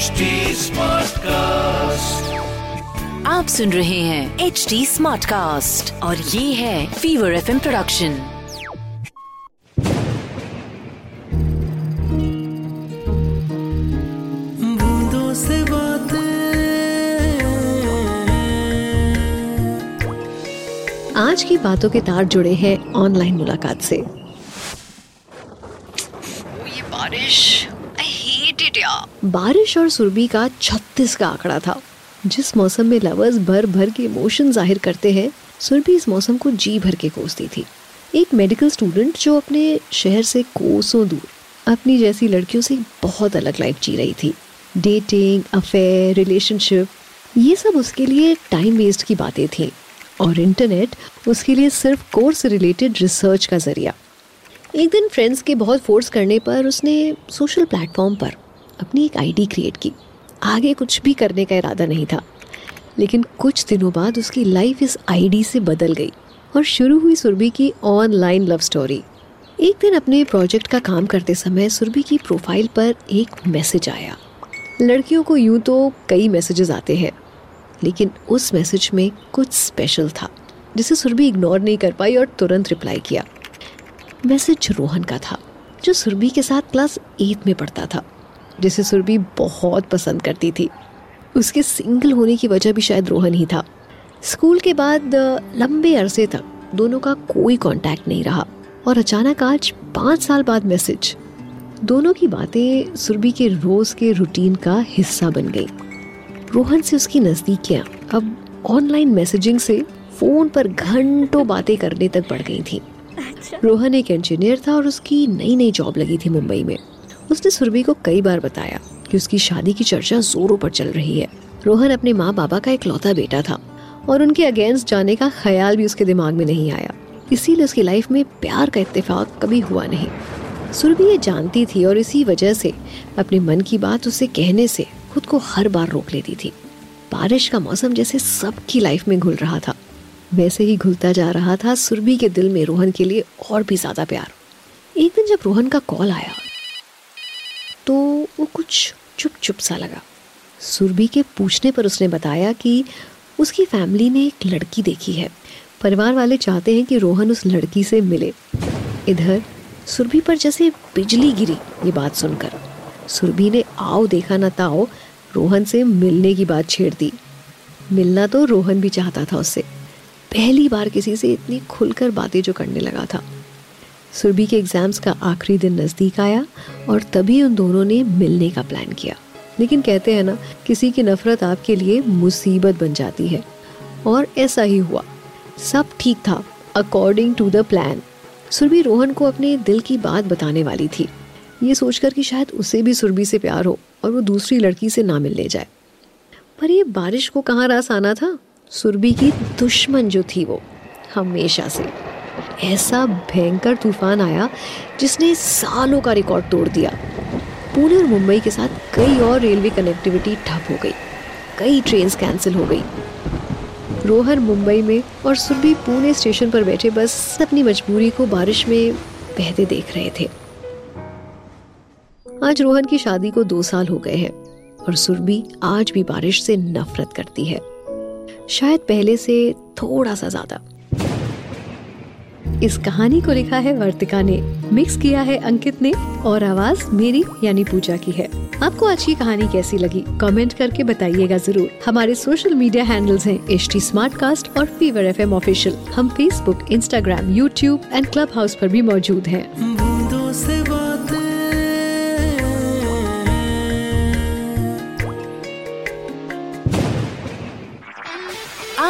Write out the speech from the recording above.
HD Smartcast. आप सुन रहे हैं एच डी स्मार्ट कास्ट और ये है फीवर एफ़ प्रोडक्शन बूंदों से बातें आज की बातों के तार जुड़े हैं ऑनलाइन मुलाकात से। ये बारिश। यार बारिश और सुरभि का 36 का आंकड़ा था। जिस मौसम में लवर्स भर भर के इमोशन ज़ाहिर करते हैं, सुरभि इस मौसम को जी भर के कोसती थी। एक मेडिकल स्टूडेंट जो अपने शहर से कोसों दूर, अपनी जैसी लड़कियों से बहुत अलग लाइफ जी रही थी। डेटिंग अफेयर रिलेशनशिप ये सब उसके लिए टाइम वेस्ट की बातें थी। और इंटरनेट उसके लिए सिर्फ़ कोर्स रिलेटेड रिसर्च का ज़रिया। एक दिन फ्रेंड्स के बहुत फोर्स करने पर उसने सोशल प्लेटफॉर्म पर अपनी एक आईडी क्रिएट की। आगे कुछ भी करने का इरादा नहीं था। लेकिन कुछ दिनों बाद उसकी लाइफ इस आईडी से बदल गई और शुरू हुई सुरभि की ऑनलाइन लव स्टोरी एक दिन अपने प्रोजेक्ट का काम करते समय सुरभि की प्रोफ़ाइल पर एक मैसेज आया। लड़कियों को यूँ तो कई मैसेजेस आते हैं, लेकिन उस मैसेज में कुछ स्पेशल था, जिसे सुरभि इग्नोर नहीं कर पाई और तुरंत रिप्लाई किया। मैसेज रोहन का था, जो सुरभि के साथ क्लास एट में पढ़ता था। जिसे सुरभि बहुत पसंद करती थी। उसके सिंगल होने की वजह भी शायद रोहन ही था। स्कूल के बाद लंबे अरसे तक दोनों का कोई कांटेक्ट नहीं रहा और अचानक आज पाँच साल बाद मैसेज दोनों की बातें सुरभि के रोज के रूटीन का हिस्सा बन गई। रोहन से उसकी नज़दीकियाँ अब ऑनलाइन मैसेजिंग से फ़ोन पर घंटों बातें करने तक बढ़ गई थी। रोहन एक इंजीनियर था और उसकी नई नई जॉब लगी थी मुंबई में। उसने सुरभि को कई बार बताया कि उसकी शादी की चर्चा जोरों पर चल रही है। रोहन अपने माँ बाबा का इकलौता बेटा था और उनके अगेंस्ट जाने का ख्याल भी उसके दिमाग में नहीं आया। इसीलिए उसकी लाइफ में प्यार का इत्तेफाक कभी हुआ नहीं। सुरभि ये जानती थी और इसी वजह से अपने मन की बात उसे कहने से खुद को हर बार रोक लेती थी। बारिश का मौसम जैसे सबकी लाइफ में घुल रहा था। वैसे ही घुलता जा रहा था सुरभि के दिल में रोहन के लिए और भी ज़्यादा प्यार। एक दिन जब रोहन का कॉल आया तो वो कुछ चुप चुप सा लगा। सुरभि के पूछने पर उसने बताया कि उसकी फैमिली ने एक लड़की देखी है। परिवार वाले चाहते हैं कि रोहन उस लड़की से मिले। इधर सुरभि पर जैसे बिजली गिरी, ये बात सुनकर। सुरभि ने आओ देखा न ताओ, रोहन से मिलने की बात छेड़ दी। मिलना तो रोहन भी चाहता था उससे पहली बार किसी से इतनी खुलकर बातें जो करने लगा था। सुरभि के एग्ज़ाम्स का आखिरी दिन नज़दीक आया और तभी उन दोनों ने मिलने का प्लान किया। लेकिन कहते हैं ना, किसी की नफरत आपके लिए मुसीबत बन जाती है। और ऐसा ही हुआ। सब ठीक था according to the plan Surbhi Rohan को अपने दिल की बात बताने वाली थी। ये सोचकर कि शायद उसे भी सुरभि से प्यार हो और वो दूसरी लड़की से ना मिलने जाए। पर ये बारिश को कहाँ रास आना था? सुरभि की दुश्मन जो थी वो, हमेशा से। ऐसा भयंकर तूफ़ान आया जिसने सालों का रिकॉर्ड तोड़ दिया। पुणे और मुंबई के साथ कई और रेलवे कनेक्टिविटी ठप हो गई। कई ट्रेन कैंसिल हो गई। रोहन मुंबई में और सुरभि पुणे स्टेशन पर बैठे बस अपनी मजबूरी को बारिश में बहते देख रहे थे। आज रोहन की शादी को दो साल हो गए हैं और सुरभि आज भी बारिश से नफरत करती है। शायद पहले से थोड़ा सा ज़्यादा। इस कहानी को लिखा है वर्तिका ने। मिक्स किया है अंकित ने और आवाज़ मेरी यानी पूजा की है। आपको आज की कहानी कैसी लगी? कमेंट करके बताइएगा ज़रूर। हमारे सोशल मीडिया हैंडल्स हैं एच टी और फीवर एफ़ एम ऑफिशियल। हम Facebook, Instagram, YouTube and Clubhouse आरोप भी मौजूद हैं।